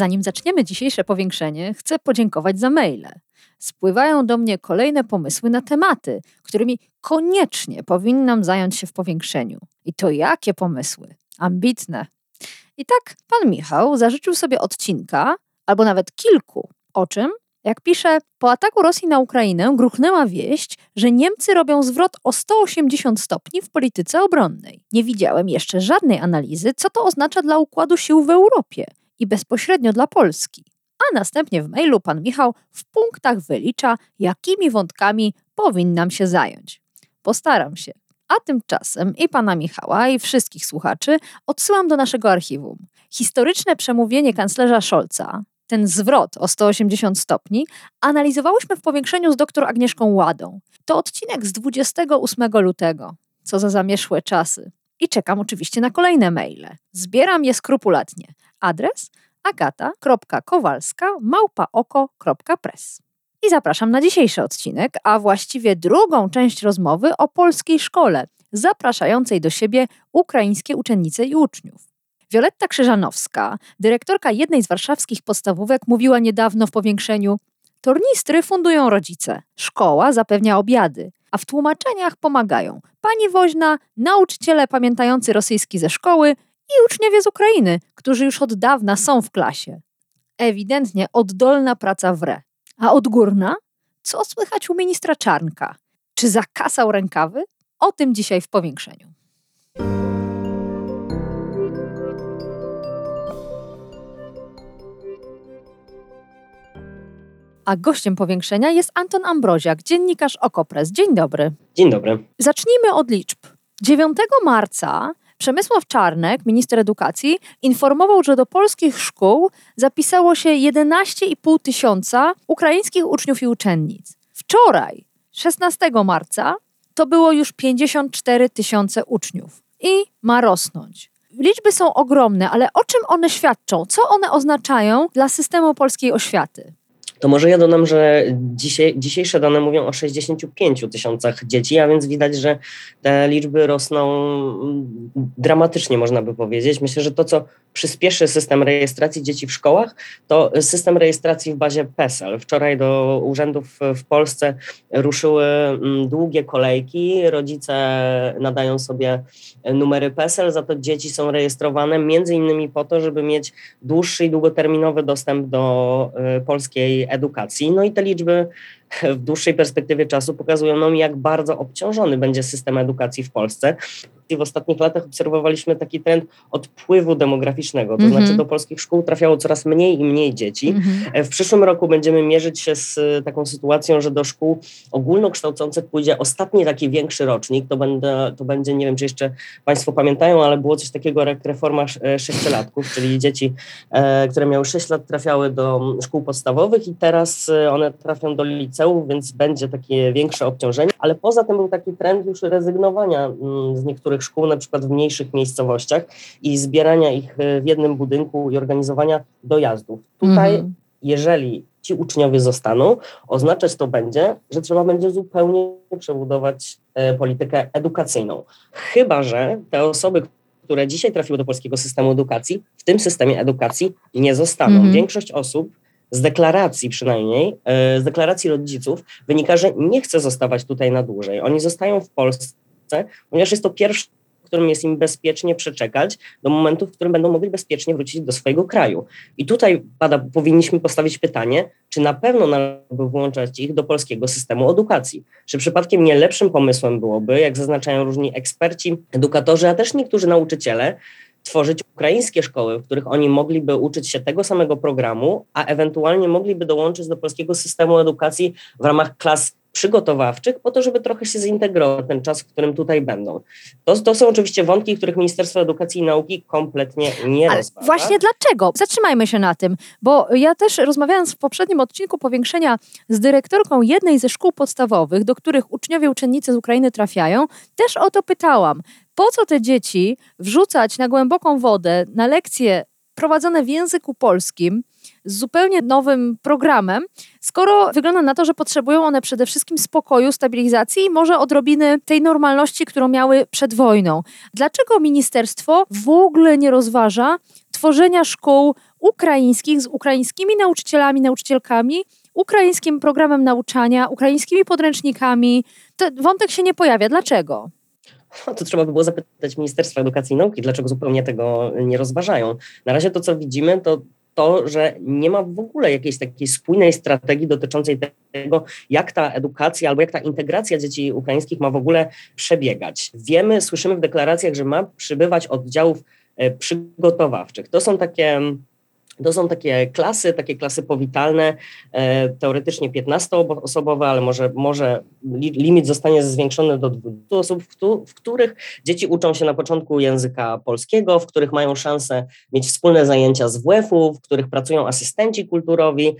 Zanim zaczniemy dzisiejsze powiększenie, chcę podziękować za maile. Spływają do mnie kolejne pomysły na tematy, którymi koniecznie powinnam zająć się w powiększeniu. I to jakie pomysły? Ambitne. I tak pan Michał zażyczył sobie odcinka, albo nawet kilku. O czym? Jak pisze, po ataku Rosji na Ukrainę gruchnęła wieść, że Niemcy robią zwrot o 180 stopni w polityce obronnej. Nie widziałem jeszcze żadnej analizy, co to oznacza dla układu sił w Europie i bezpośrednio dla Polski. A następnie w mailu pan Michał w punktach wylicza, jakimi wątkami powinnam się zająć. Postaram się. A tymczasem i pana Michała, i wszystkich słuchaczy odsyłam do naszego archiwum. Historyczne przemówienie kanclerza Scholza, ten zwrot o 180 stopni, analizowałyśmy w powiększeniu z dr Agnieszką Ładą. To odcinek z 28 lutego. Co za zamieszłe czasy. I czekam oczywiście na kolejne maile. Zbieram je skrupulatnie. Adres agata.kowalska.małpaoko.press. I zapraszam na dzisiejszy odcinek, a właściwie drugą część rozmowy o polskiej szkole, zapraszającej do siebie ukraińskie uczennice i uczniów. Wioletta Krzyżanowska, dyrektorka jednej z warszawskich podstawówek, mówiła niedawno w powiększeniu: Tornistry fundują rodzice, szkoła zapewnia obiady, a w tłumaczeniach pomagają pani woźna, nauczyciele pamiętający rosyjski ze szkoły i uczniowie z Ukrainy, którzy już od dawna są w klasie. Ewidentnie oddolna praca wre. A odgórna? Co słychać u ministra Czarnka? Czy zakasał rękawy? O tym dzisiaj w powiększeniu. A gościem powiększenia jest Anton Ambroziak, dziennikarz Okopres. Dzień dobry. Dzień dobry. Zacznijmy od liczb. 9 marca Przemysław Czarnek, minister edukacji, informował, że do polskich szkół zapisało się 11,5 tysiąca ukraińskich uczniów i uczennic. Wczoraj, 16 marca, to było już 54 tysiące uczniów i ma rosnąć. Liczby są ogromne, ale o czym one świadczą? Co one oznaczają dla systemu polskiej oświaty? To może ja dodam, że dzisiaj, dzisiejsze dane mówią o 65 tysiącach dzieci, a więc widać, że te liczby rosną dramatycznie, można by powiedzieć. Myślę, że to, co przyspieszy system rejestracji dzieci w szkołach, to system rejestracji w bazie PESEL. Wczoraj do urzędów w Polsce ruszyły mm, długie kolejki. Rodzice nadają sobie numery PESEL, za to dzieci są rejestrowane między innymi po to, żeby mieć dłuższy i długoterminowy dostęp do y, polskiej edukacji. No i te liczby w dłuższej perspektywie czasu pokazują nam, jak bardzo obciążony będzie system edukacji w Polsce. I w ostatnich latach obserwowaliśmy taki trend odpływu demograficznego, to znaczy do polskich szkół trafiało coraz mniej i mniej dzieci. -hmm. W przyszłym roku będziemy mierzyć się z taką sytuacją, że do szkół ogólnokształcących pójdzie ostatni taki większy rocznik. To, będę, to będzie, nie wiem, czy jeszcze Państwo pamiętają, ale było coś takiego jak reforma e, sześciolatków, czyli dzieci, e, które miały 6 lat, trafiały do szkół podstawowych i teraz one trafią do liceum liceów, więc będzie takie większe obciążenie, ale poza tym był taki trend już rezygnowania mm, z niektórych szkół, na przykład w mniejszych miejscowościach i zbierania ich e, w jednym budynku i organizowania dojazdów. Tutaj, mhm. jeżeli ci uczniowie zostaną, oznaczać to będzie, że trzeba będzie zupełnie przebudować e, politykę edukacyjną. Chyba, że te osoby, które dzisiaj trafiły do polskiego systemu edukacji, w tym systemie edukacji nie zostaną. Mhm. Większość osób z deklaracji przynajmniej, e, z deklaracji rodziców wynika, że nie chce zostawać tutaj na dłużej. Oni zostają w Polsce, ponieważ jest to pierwszy w którym jest im bezpiecznie przeczekać do momentu, w którym będą mogli bezpiecznie wrócić do swojego kraju. I tutaj pada, powinniśmy postawić pytanie, czy na pewno należy włączać ich do polskiego systemu edukacji? Czy przypadkiem nie lepszym pomysłem byłoby, jak zaznaczają różni eksperci, edukatorzy, a też niektórzy nauczyciele, tworzyć ukraińskie szkoły, w których oni mogliby uczyć się tego samego programu, a ewentualnie mogliby dołączyć do polskiego systemu edukacji w ramach klas przygotowawczych po to, żeby trochę się zintegrować ten czas, w którym tutaj będą. To, to są oczywiście wątki, których Ministerstwo Edukacji i Nauki kompletnie nie Ale rozważa. właśnie dlaczego? Zatrzymajmy się na tym, bo ja też rozmawiając w poprzednim odcinku powiększenia z dyrektorką jednej ze szkół podstawowych, do których uczniowie, uczennice z Ukrainy trafiają, też o to pytałam. Po co te dzieci wrzucać na głęboką wodę na lekcje prowadzone w języku polskim, z zupełnie nowym programem, skoro wygląda na to, że potrzebują one przede wszystkim spokoju, stabilizacji i może odrobiny tej normalności, którą miały przed wojną. Dlaczego ministerstwo w ogóle nie rozważa tworzenia szkół ukraińskich z ukraińskimi nauczycielami, nauczycielkami, ukraińskim programem nauczania, ukraińskimi podręcznikami? Ten wątek się nie pojawia. Dlaczego? No, to trzeba by było zapytać Ministerstwa Edukacji i Nauki, dlaczego zupełnie tego nie rozważają. Na razie to, co widzimy, to to, że nie ma w ogóle jakiejś takiej spójnej strategii dotyczącej tego, jak ta edukacja albo jak ta integracja dzieci ukraińskich ma w ogóle przebiegać. Wiemy, słyszymy w deklaracjach, że ma przybywać oddziałów e, przygotowawczych. To są takie to są takie klasy, takie klasy powitalne, e, teoretycznie 15-osobowe, ale może, może limit zostanie zwiększony do 20 osób, w, których dzieci uczą się na początku języka polskiego, w których mają szansę mieć wspólne zajęcia z WF-u, w których pracują asystenci kulturowi,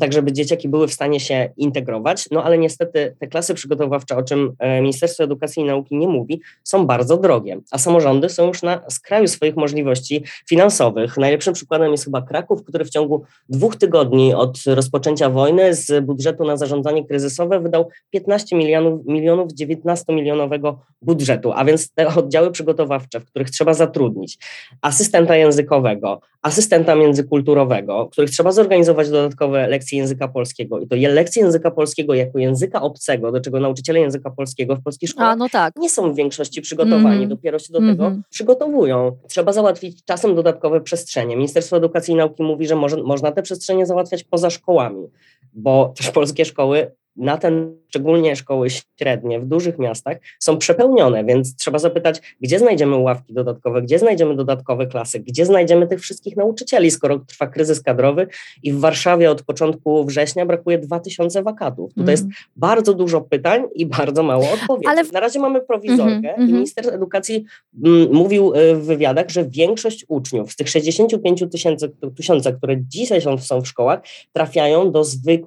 tak żeby dzieciaki były w stanie się integrować. No ale niestety te klasy przygotowawcze, o czym e, Ministerstwo Edukacji i Nauki nie mówi, są bardzo drogie, a samorządy są już na skraju swoich możliwości finansowych. Najlepszym przykładem jest chyba Kraków, Kraków, który w ciągu dwóch tygodni od rozpoczęcia wojny z budżetu na zarządzanie kryzysowe wydał 15 milionów, milionów 19-milionowego budżetu, a więc te oddziały przygotowawcze, w których trzeba zatrudnić asystenta językowego, asystenta międzykulturowego, w których trzeba zorganizować dodatkowe lekcje języka polskiego i to lekcje języka polskiego jako języka obcego, do czego nauczyciele języka polskiego w polskiej szkole no tak. nie są w większości przygotowani, mm. dopiero się do mm -hmm. tego mhm. przygotowują. Trzeba załatwić czasem dodatkowe przestrzenie. Ministerstwo Edukacji Nauki mówi, że może, można te przestrzenie załatwiać poza szkołami, bo też polskie szkoły na ten, szczególnie szkoły średnie w dużych miastach, są przepełnione, więc trzeba zapytać, gdzie znajdziemy ławki dodatkowe, gdzie znajdziemy dodatkowe klasy, gdzie znajdziemy tych wszystkich nauczycieli, skoro trwa kryzys kadrowy i w Warszawie od początku września brakuje 2000 wakatów. Tutaj mm. jest bardzo dużo pytań i bardzo mało odpowiedzi. Ale. Na razie mamy prowizorkę mm -hmm, i mhm. minister edukacji m, mówił y, w wywiadach, że większość uczniów z tych 65 tysięcy, tysiąca, które dzisiaj są, są w szkołach, trafiają do zwykłych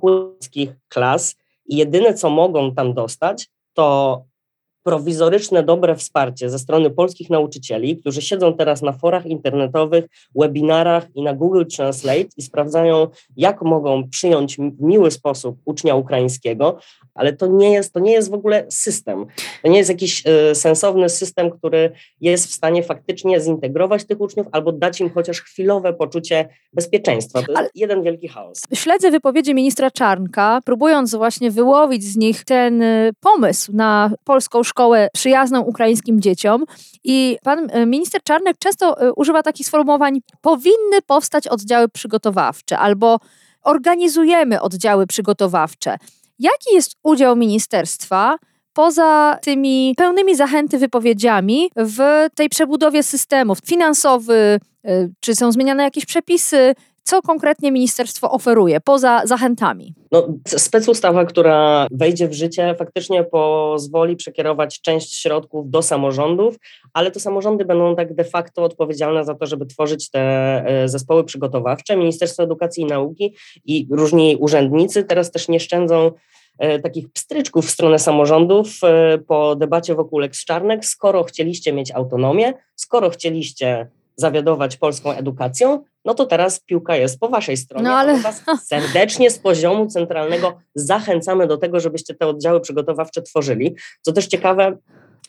klas i jedyne, co mogą tam dostać, to prowizoryczne, dobre wsparcie ze strony polskich nauczycieli, którzy siedzą teraz na forach internetowych, webinarach i na Google Translate i sprawdzają, jak mogą przyjąć w miły sposób ucznia ukraińskiego, ale to nie jest, to nie jest w ogóle system. To nie jest jakiś y, sensowny system, który jest w stanie faktycznie zintegrować tych uczniów albo dać im chociaż chwilowe poczucie bezpieczeństwa. To jest jeden wielki chaos. Śledzę wypowiedzi ministra Czarnka, próbując właśnie wyłowić z nich ten y, pomysł na polską szkołę przyjazną ukraińskim dzieciom. I pan y, minister Czarnek często używa takich sformułowań: powinny powstać oddziały przygotowawcze albo organizujemy oddziały przygotowawcze. Jaki jest udział ministerstwa poza tymi pełnymi zachęty wypowiedziami w tej przebudowie systemów finansowy, y, czy są zmieniane jakieś przepisy, co konkretnie ministerstwo oferuje poza zachętami? No, specustawa, która wejdzie w życie, faktycznie pozwoli przekierować część środków do samorządów, ale to samorządy będą tak de facto odpowiedzialne za to, żeby tworzyć te e, zespoły przygotowawcze. Ministerstwo Edukacji i Nauki i różni urzędnicy teraz też nie szczędzą e, takich pstryczków w stronę samorządów e, po debacie wokół Lex Czarnek. Skoro chcieliście mieć autonomię, skoro chcieliście zawiadować polską edukacją, no to teraz piłka jest po waszej stronie. No ale... Was serdecznie z poziomu centralnego zachęcamy do tego, żebyście te oddziały przygotowawcze tworzyli. Co też ciekawe,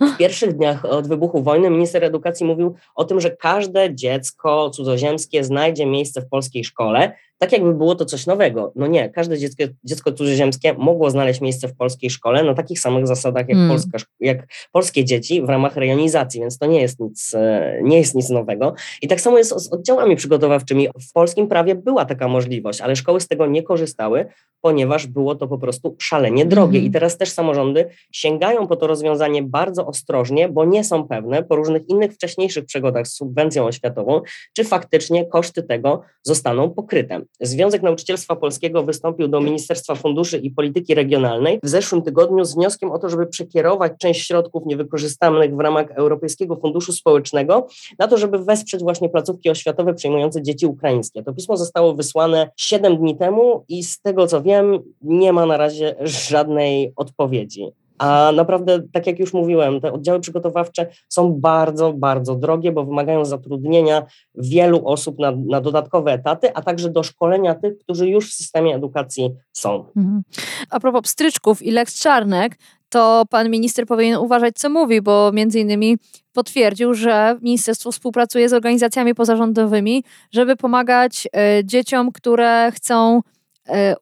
w pierwszych dniach od wybuchu wojny minister edukacji mówił o tym, że każde dziecko cudzoziemskie znajdzie miejsce w polskiej szkole, tak jakby było to coś nowego. No nie, każde dziecko, dziecko cudzoziemskie mogło znaleźć miejsce w polskiej szkole na takich samych zasadach jak, hmm. Polska, jak polskie dzieci w ramach rejonizacji, więc to nie jest, nic, e, nie jest nic nowego. I tak samo jest z oddziałami przygotowawczymi. W polskim prawie była taka możliwość, ale szkoły z tego nie korzystały, ponieważ było to po prostu szalenie drogie. I teraz też samorządy sięgają po to rozwiązanie bardzo ostrożnie, bo nie są pewne po różnych innych wcześniejszych przygodach z subwencją oświatową, czy faktycznie koszty tego zostaną pokryte. Związek Nauczycielstwa Polskiego wystąpił do Ministerstwa Funduszy i Polityki Regionalnej w zeszłym tygodniu z wnioskiem o to, żeby przekierować część środków niewykorzystanych w ramach Europejskiego Funduszu Społecznego na to, żeby wesprzeć właśnie placówki oświatowe przyjmujące dzieci ukraińskie. To pismo zostało wysłane 7 dni temu i z tego co wiem, nie ma na razie żadnej odpowiedzi. A naprawdę, tak jak już mówiłem, te oddziały przygotowawcze są bardzo, bardzo drogie, bo wymagają zatrudnienia wielu osób na, na dodatkowe etaty, a także do szkolenia tych, którzy już w systemie edukacji są. Mhm. A propos pstryczków i Lex Czarnek, to pan minister powinien uważać, co mówi, bo między innymi potwierdził, że ministerstwo współpracuje z organizacjami pozarządowymi, żeby pomagać y, dzieciom, które chcą E,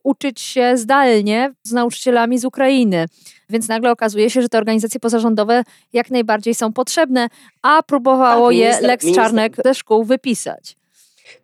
uczyć się zdalnie z nauczycielami z Ukrainy. Więc nagle okazuje się, że te organizacje pozarządowe jak najbardziej są potrzebne, a próbowało tak, minister, je Lex minister, Czarnek ze szkół wypisać.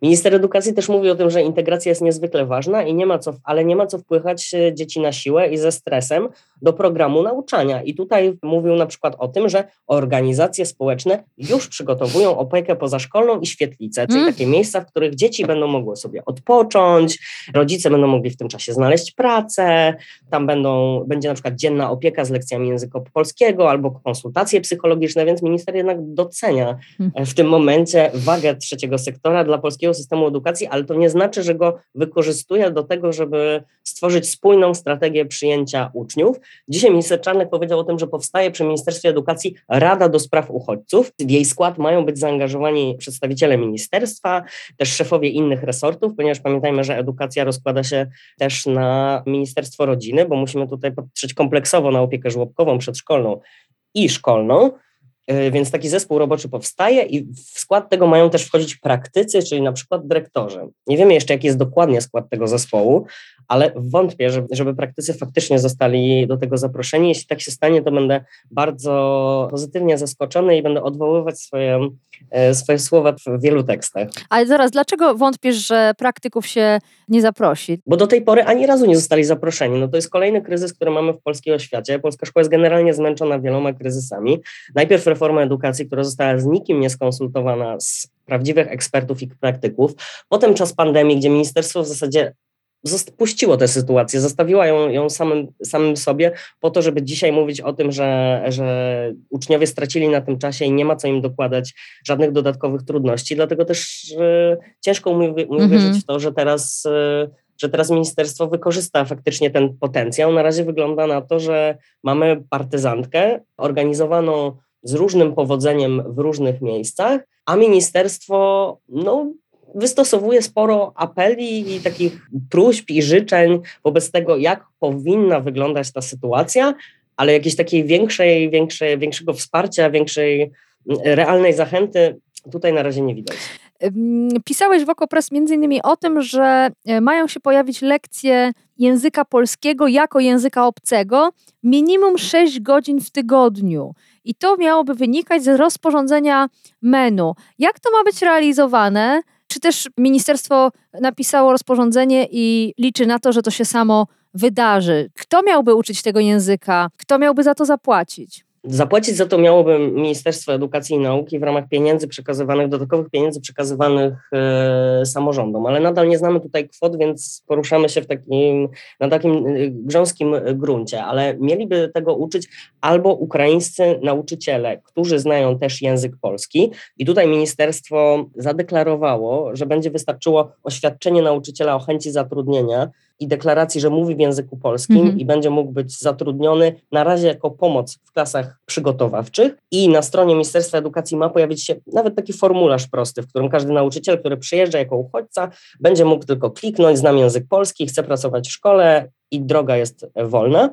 Minister edukacji też mówi o tym, że integracja jest niezwykle ważna i nie ma co, ale nie ma co wpłychać e, dzieci na siłę i ze stresem do programu nauczania. I tutaj mówił na przykład o tym, że organizacje społeczne już przygotowują opiekę pozaszkolną i świetlicę, czyli mm. takie miejsca, w których dzieci będą mogły sobie odpocząć, rodzice będą mogli w tym czasie znaleźć pracę, tam będą, będzie na przykład dzienna opieka z lekcjami języka polskiego albo konsultacje psychologiczne, więc minister jednak docenia mm. w tym momencie wagę trzeciego sektora dla polskiego systemu edukacji, ale to nie znaczy, że go wykorzystuje do tego, żeby stworzyć spójną strategię przyjęcia uczniów. Dzisiaj minister Czarnek powiedział o tym, że powstaje przy Ministerstwie Edukacji Rada do Spraw Uchodźców. W jej skład mają być zaangażowani przedstawiciele ministerstwa, też szefowie innych resortów, ponieważ pamiętajmy, że edukacja rozkłada się też na Ministerstwo Rodziny, bo musimy tutaj patrzeć kompleksowo na opiekę żłobkową, przedszkolną i szkolną. E, więc taki zespół roboczy powstaje i w skład tego mają też wchodzić praktycy, czyli na przykład dyrektorzy. Nie wiemy jeszcze, jaki jest dokładnie skład tego zespołu, ale wątpię, żeby, praktycy faktycznie zostali do tego zaproszeni. Jeśli tak się stanie, to będę bardzo pozytywnie zaskoczony i będę odwoływać swoje, e, swoje słowa w wielu tekstach. Ale zaraz, dlaczego wątpisz, że praktyków się nie zaprosi? Bo do tej pory ani razu nie zostali zaproszeni. No to jest kolejny kryzys, który mamy w polskiej oświacie. Polska szkoła jest generalnie zmęczona wieloma kryzysami. Najpierw reforma edukacji, która została z nikim nie skonsultowana z prawdziwych ekspertów i praktyków. Potem czas pandemii, gdzie ministerstwo w zasadzie puściło tę sytuację, zostawiła ją, ją samym, samym sobie po to, żeby dzisiaj mówić o tym, że, że uczniowie stracili na tym czasie i nie ma co im dokładać żadnych dodatkowych trudności. Dlatego też ciężko mi, mi mhm. wierzyć w to, że teraz, że teraz ministerstwo wykorzysta faktycznie ten potencjał. Na razie wygląda na to, że mamy partyzantkę organizowaną z różnym powodzeniem w różnych miejscach, a ministerstwo no, wystosowuje sporo apeli i takich próśb i życzeń wobec tego, jak powinna wyglądać ta sytuacja, ale jakiejś takiej większej, większej, większego wsparcia, większej mm, realnej zachęty tutaj na razie nie widać. Pisałeś w Okopres między innymi o tym, że e, mają się pojawić lekcje języka polskiego jako języka obcego minimum 6 godzin w tygodniu. I to miałoby wynikać z rozporządzenia menu. Jak to ma być realizowane? Czy też ministerstwo napisało rozporządzenie i liczy na to, że to się samo wydarzy? Kto miałby uczyć tego języka? Kto miałby za to zapłacić? Zapłacić za to miałoby Ministerstwo Edukacji i Nauki w ramach pieniędzy przekazywanych, dodatkowych pieniędzy przekazywanych e, samorządom, ale nadal nie znamy tutaj kwot, więc poruszamy się w takim, na takim e, grząskim gruncie, ale mieliby tego uczyć albo ukraińscy nauczyciele, którzy znają też język polski. I tutaj ministerstwo zadeklarowało, że będzie wystarczyło oświadczenie nauczyciela o chęci zatrudnienia i deklaracji, że mówi w języku polskim -hmm. i będzie mógł być zatrudniony na razie jako pomoc w klasach przygotowawczych. I na stronie Ministerstwa Edukacji ma pojawić się nawet taki formularz prosty, w którym każdy nauczyciel, który przyjeżdża jako uchodźca, będzie mógł tylko kliknąć, znam język polski, chcę pracować w szkole, i droga jest wolna.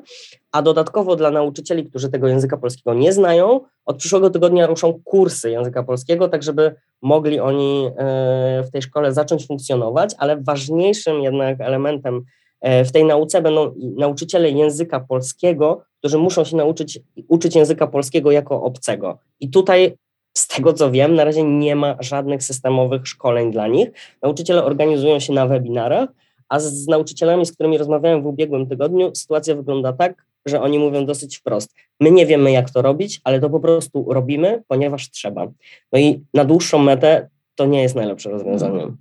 A dodatkowo dla nauczycieli, którzy tego języka polskiego nie znają, od przyszłego tygodnia ruszą kursy języka polskiego, tak żeby mogli oni e, w tej szkole zacząć funkcjonować, ale ważniejszym jednak elementem e, w tej nauce będą nauczyciele języka polskiego, którzy muszą się nauczyć uczyć języka polskiego jako obcego. I tutaj z tego co wiem, na razie nie ma żadnych systemowych szkoleń dla nich. Nauczyciele organizują się na webinarach, a z, z nauczycielami, z którymi rozmawiałem w ubiegłym tygodniu, sytuacja wygląda tak, że oni mówią dosyć wprost. My nie wiemy, jak to robić, ale to po prostu robimy, ponieważ trzeba. No i na dłuższą metę to nie jest najlepsze rozwiązanie.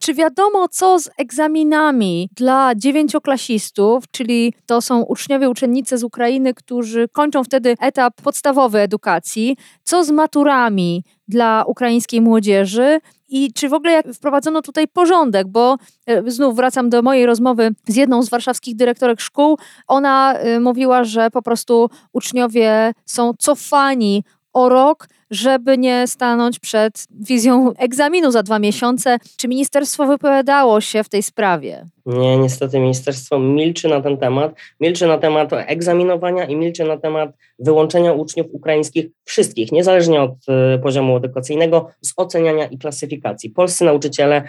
Czy wiadomo, co z egzaminami dla dziewięcioklasistów, czyli to są uczniowie, uczennice z Ukrainy, którzy kończą wtedy etap podstawowy edukacji, co z maturami dla ukraińskiej młodzieży? I czy w ogóle wprowadzono tutaj porządek, bo e, znów wracam do mojej rozmowy z jedną z warszawskich dyrektorek szkół. Ona e, mówiła, że po prostu uczniowie są cofani o rok, żeby nie stanąć przed wizją egzaminu za dwa miesiące. Czy ministerstwo wypowiadało się w tej sprawie? Nie, niestety ministerstwo milczy na ten temat. Milczy na temat egzaminowania i milczy na temat wyłączenia uczniów ukraińskich wszystkich, niezależnie od e, poziomu edukacyjnego, z oceniania i klasyfikacji. Polscy nauczyciele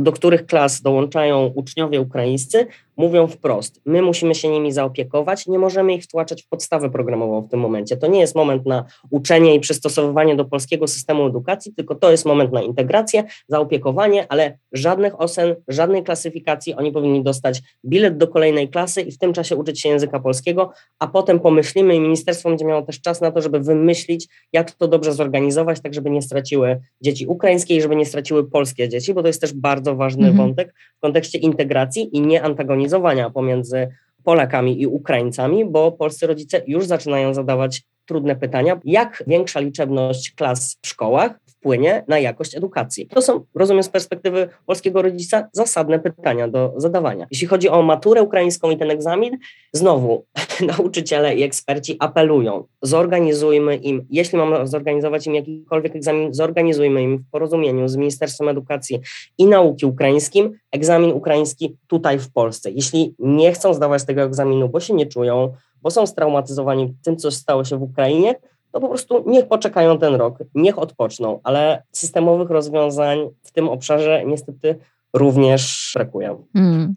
do których klas dołączają uczniowie ukraińscy, mówią wprost: My musimy się nimi zaopiekować, nie możemy ich wtłaczać w podstawę programową w tym momencie. To nie jest moment na uczenie i przystosowywanie do polskiego systemu edukacji, tylko to jest moment na integrację, zaopiekowanie, ale żadnych ocen, żadnej klasyfikacji. Oni powinni dostać bilet do kolejnej klasy i w tym czasie uczyć się języka polskiego, a potem pomyślimy i ministerstwo będzie miało też czas na to, żeby wymyślić, jak to dobrze zorganizować, tak żeby nie straciły dzieci ukraińskie i żeby nie straciły polskie dzieci, bo to jest też bardzo ważny mhm. wątek w kontekście integracji i nie antagonizowania pomiędzy Polakami i Ukraińcami, bo polscy rodzice już zaczynają zadawać trudne pytania, jak większa liczebność klas w szkołach wpłynie na jakość edukacji? To są, rozumiem, z perspektywy polskiego rodzica zasadne pytania do zadawania. Jeśli chodzi o maturę ukraińską i ten egzamin, znowu nauczyciele i eksperci apelują, zorganizujmy im, jeśli mamy zorganizować im jakikolwiek egzamin, zorganizujmy im w porozumieniu z Ministerstwem Edukacji i Nauki Ukraińskim egzamin ukraiński tutaj w Polsce. Jeśli nie chcą zdawać tego egzaminu, bo się nie czują, bo są straumatyzowani tym, co stało się w Ukrainie, to po prostu niech poczekają ten rok, niech odpoczną, ale systemowych rozwiązań w tym obszarze niestety również brakuje. Hmm.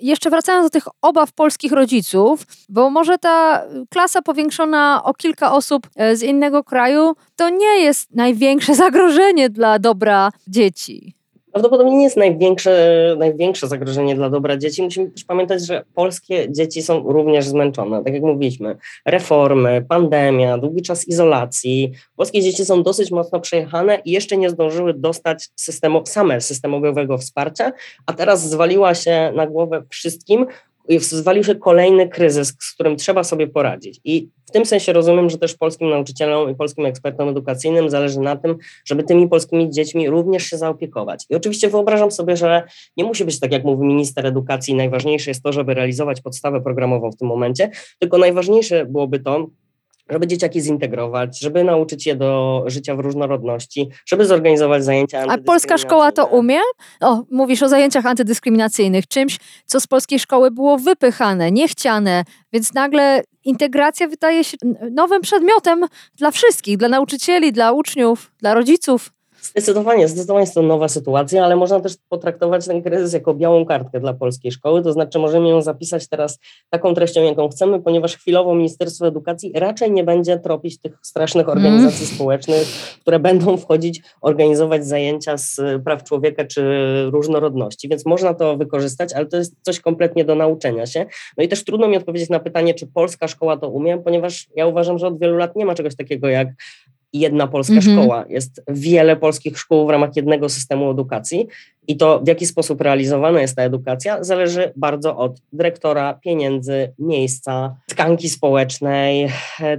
Jeszcze wracając do tych obaw polskich rodziców, bo może ta klasa powiększona o kilka osób e, z innego kraju to nie jest największe zagrożenie dla dobra dzieci prawdopodobnie nie jest największe, największe zagrożenie dla dobra dzieci. Musimy też pamiętać, że polskie dzieci są również zmęczone. Tak jak mówiliśmy, reformy, pandemia, długi czas izolacji. Polskie dzieci są dosyć mocno przejechane i jeszcze nie zdążyły dostać systemu, same systemowego wsparcia, a teraz zwaliła się na głowę wszystkim zwalił się kolejny kryzys, z którym trzeba sobie poradzić. I w tym sensie rozumiem, że też polskim nauczycielom i polskim ekspertom edukacyjnym zależy na tym, żeby tymi polskimi dziećmi również się zaopiekować. I oczywiście wyobrażam sobie, że nie musi być tak, jak mówi minister edukacji, najważniejsze jest to, żeby realizować podstawę programową w tym momencie, tylko najważniejsze byłoby to, żeby dzieciaki zintegrować, żeby nauczyć je do życia w różnorodności, żeby zorganizować zajęcia A polska szkoła to umie? O, mówisz o zajęciach antydyskryminacyjnych, czymś, co z polskiej szkoły było wypychane, niechciane, więc nagle integracja wydaje się nowym przedmiotem dla wszystkich, dla nauczycieli, dla uczniów, dla rodziców. Zdecydowanie, zdecydowanie jest to nowa sytuacja, ale można też potraktować ten kryzys jako białą kartkę dla polskiej szkoły, to znaczy możemy ją zapisać teraz taką treścią, jaką chcemy, ponieważ chwilowo Ministerstwo Edukacji raczej nie będzie tropić tych strasznych mm. organizacji mm. społecznych, które będą wchodzić, organizować zajęcia z praw człowieka czy różnorodności, więc można to wykorzystać, ale to jest coś kompletnie do nauczenia się. No i też trudno mi odpowiedzieć na pytanie, czy polska szkoła to umie, ponieważ ja uważam, że od wielu lat nie ma czegoś takiego jak jedna polska -hmm. szkoła. Jest wiele polskich szkół w ramach jednego systemu edukacji i to, w jaki sposób realizowana jest ta edukacja, zależy bardzo od dyrektora, pieniędzy, miejsca, tkanki społecznej,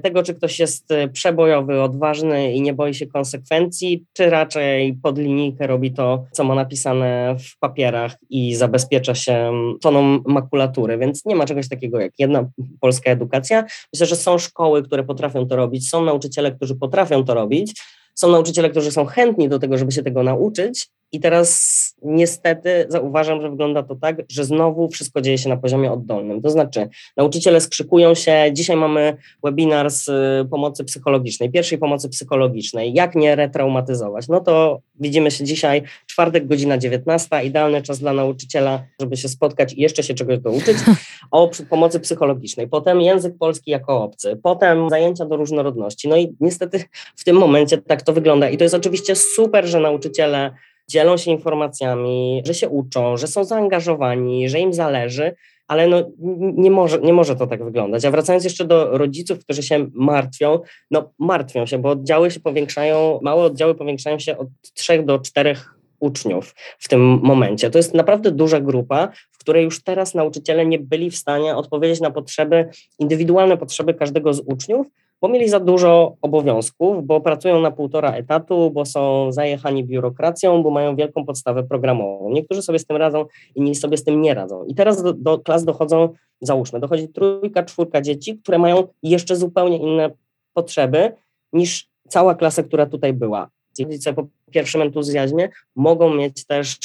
tego, czy ktoś jest przebojowy, odważny i nie boi się konsekwencji, czy raczej pod linijkę robi to, co ma napisane w papierach i zabezpiecza się toną makulatury. Więc nie ma czegoś takiego jak jedna polska edukacja. Myślę, że są szkoły, które potrafią to robić, są nauczyciele, którzy potrafią to robić. Są nauczyciele, którzy są chętni do tego, żeby się tego nauczyć, i teraz niestety zauważam, że wygląda to tak, że znowu wszystko dzieje się na poziomie oddolnym. To znaczy, nauczyciele skrzykują się. Dzisiaj mamy webinar z y, pomocy psychologicznej, pierwszej pomocy psychologicznej. Jak nie retraumatyzować? No to widzimy się dzisiaj, czwartek, godzina 19, idealny czas dla nauczyciela, żeby się spotkać i jeszcze się czegoś douczyć o pomocy psychologicznej. Potem język polski jako obcy, potem zajęcia do różnorodności. No i niestety w tym momencie tak to wygląda. I to jest oczywiście super, że nauczyciele dzielą się informacjami, że się uczą, że są zaangażowani, że im zależy, ale no, nie, może, nie może to tak wyglądać. A wracając jeszcze do rodziców, którzy się martwią, no martwią się, bo oddziały się powiększają, małe oddziały powiększają się od trzech do czterech uczniów w tym momencie. To jest naprawdę duża grupa, w której już teraz nauczyciele nie byli w stanie odpowiedzieć na potrzeby, indywidualne potrzeby każdego z uczniów, bo mieli za dużo obowiązków, bo pracują na półtora etatu, bo są zajechani biurokracją, bo mają wielką podstawę programową. Niektórzy sobie z tym radzą, inni sobie z tym nie radzą. I teraz do, do klas dochodzą, załóżmy, dochodzi trójka, czwórka dzieci, które mają jeszcze zupełnie inne potrzeby niż cała klasa, która tutaj była. Rodzice po pierwszym entuzjazmie mogą mieć też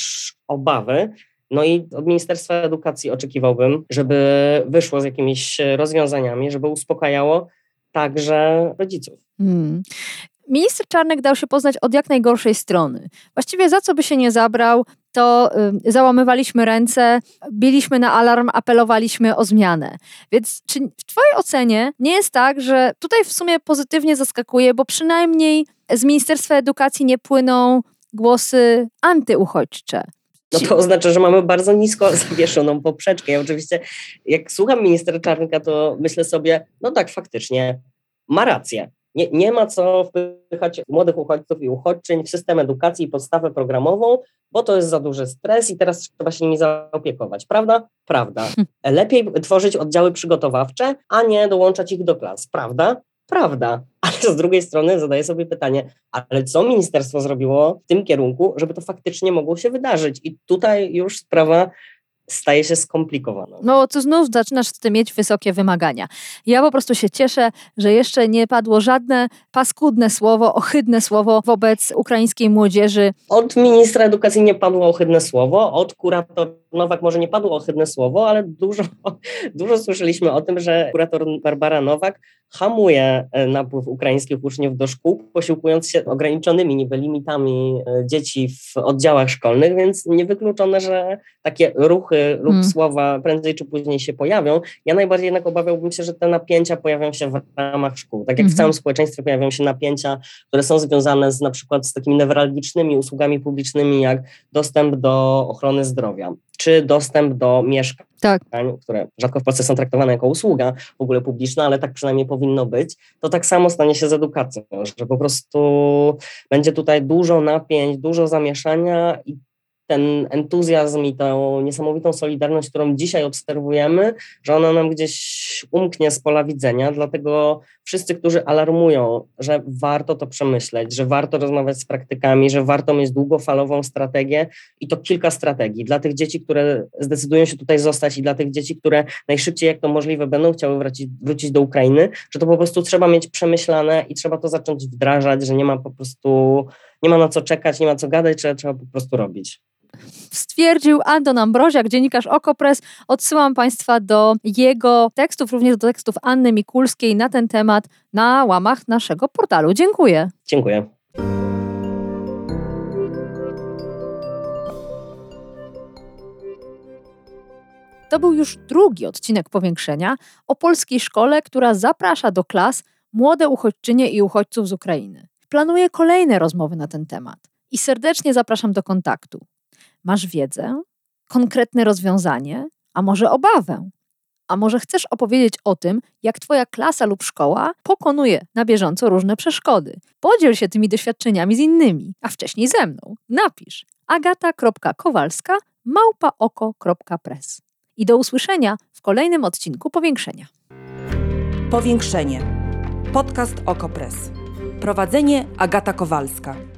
obawy, no i od Ministerstwa Edukacji oczekiwałbym, żeby wyszło z jakimiś rozwiązaniami, żeby uspokajało także rodziców. Hmm. Minister Czarnek dał się poznać od jak najgorszej strony. Właściwie za co by się nie zabrał, to y, załamywaliśmy ręce, biliśmy na alarm, apelowaliśmy o zmianę. Więc czy w Twojej ocenie nie jest tak, że tutaj w sumie pozytywnie zaskakuje, bo przynajmniej z Ministerstwa Edukacji nie płyną głosy antyuchodźcze? No to oznacza, że mamy bardzo nisko zawieszoną poprzeczkę. Ja oczywiście, jak słucham ministra Czarnka, to myślę sobie, no tak, faktycznie ma rację. Nie, nie ma co wpychać młodych uchodźców i uchodźczyń w system edukacji i podstawę programową, bo to jest za duży stres i teraz trzeba się nimi zaopiekować. Prawda? Prawda. Hm. Lepiej tworzyć oddziały przygotowawcze, a nie dołączać ich do klas. Prawda? Prawda. Ale z drugiej strony zadaję sobie pytanie, ale co ministerstwo zrobiło w tym kierunku, żeby to faktycznie mogło się wydarzyć? I tutaj już sprawa staje się skomplikowana. No to znów zaczynasz z tym mieć wysokie wymagania. Ja po prostu się cieszę, że jeszcze nie padło żadne paskudne słowo, ohydne słowo wobec ukraińskiej młodzieży. Od ministra edukacji nie padło ohydne słowo, od kurator Nowak może nie padło ohydne słowo, ale dużo, dużo słyszeliśmy o tym, że kurator Barbara Nowak hamuje e, napływ ukraińskich uczniów do szkół, posiłkując się ograniczonymi niby limitami e, dzieci w oddziałach szkolnych, więc niewykluczone, że takie ruchy lub hmm. słowa prędzej czy później się pojawią. Ja najbardziej jednak obawiałbym się, że te napięcia pojawią się w ramach szkół. Tak jak hmm. w całym społeczeństwie pojawią się napięcia, które są związane z na przykład z takimi newralgicznymi usługami publicznymi, jak dostęp do ochrony zdrowia czy dostęp do mieszkań, tak. które rzadko w Polsce są traktowane jako usługa w ogóle publiczna, ale tak przynajmniej powinno być, to tak samo stanie się z edukacją, że po prostu będzie tutaj dużo napięć, dużo zamieszania i ten entuzjazm i tą niesamowitą solidarność, którą dzisiaj obserwujemy, że ona nam gdzieś umknie z pola widzenia. Dlatego wszyscy, którzy alarmują, że warto to przemyśleć, że warto rozmawiać z praktykami, że warto mieć długofalową strategię i to kilka strategii dla tych dzieci, które zdecydują się tutaj zostać i dla tych dzieci, które najszybciej jak to możliwe będą chciały wrócić, wrócić do Ukrainy, że to po prostu trzeba mieć przemyślane i trzeba to zacząć wdrażać, że nie ma po prostu, nie ma na co czekać, nie ma co gadać, trzeba, trzeba po prostu robić stwierdził Anton Ambroziak, dziennikarz Okopres. Odsyłam Państwa do jego tekstów, również do tekstów Anny Mikulskiej na ten temat na łamach naszego portalu. Dziękuję. Dziękuję. To był już drugi odcinek powiększenia o polskiej szkole, która zaprasza do klas młode uchodźczynie i uchodźców z Ukrainy. Planuję kolejne rozmowy na ten temat i serdecznie zapraszam do kontaktu. Masz wiedzę, konkretne rozwiązanie, a może obawę? A może chcesz opowiedzieć o tym, jak Twoja klasa lub szkoła pokonuje na bieżąco różne przeszkody? Podziel się tymi doświadczeniami z innymi, a wcześniej ze mną. Napisz agata.kowalska małpaoko.press. I do usłyszenia w kolejnym odcinku Powiększenia. Powiększenie. Podcast OkoPress. Prowadzenie Agata Kowalska.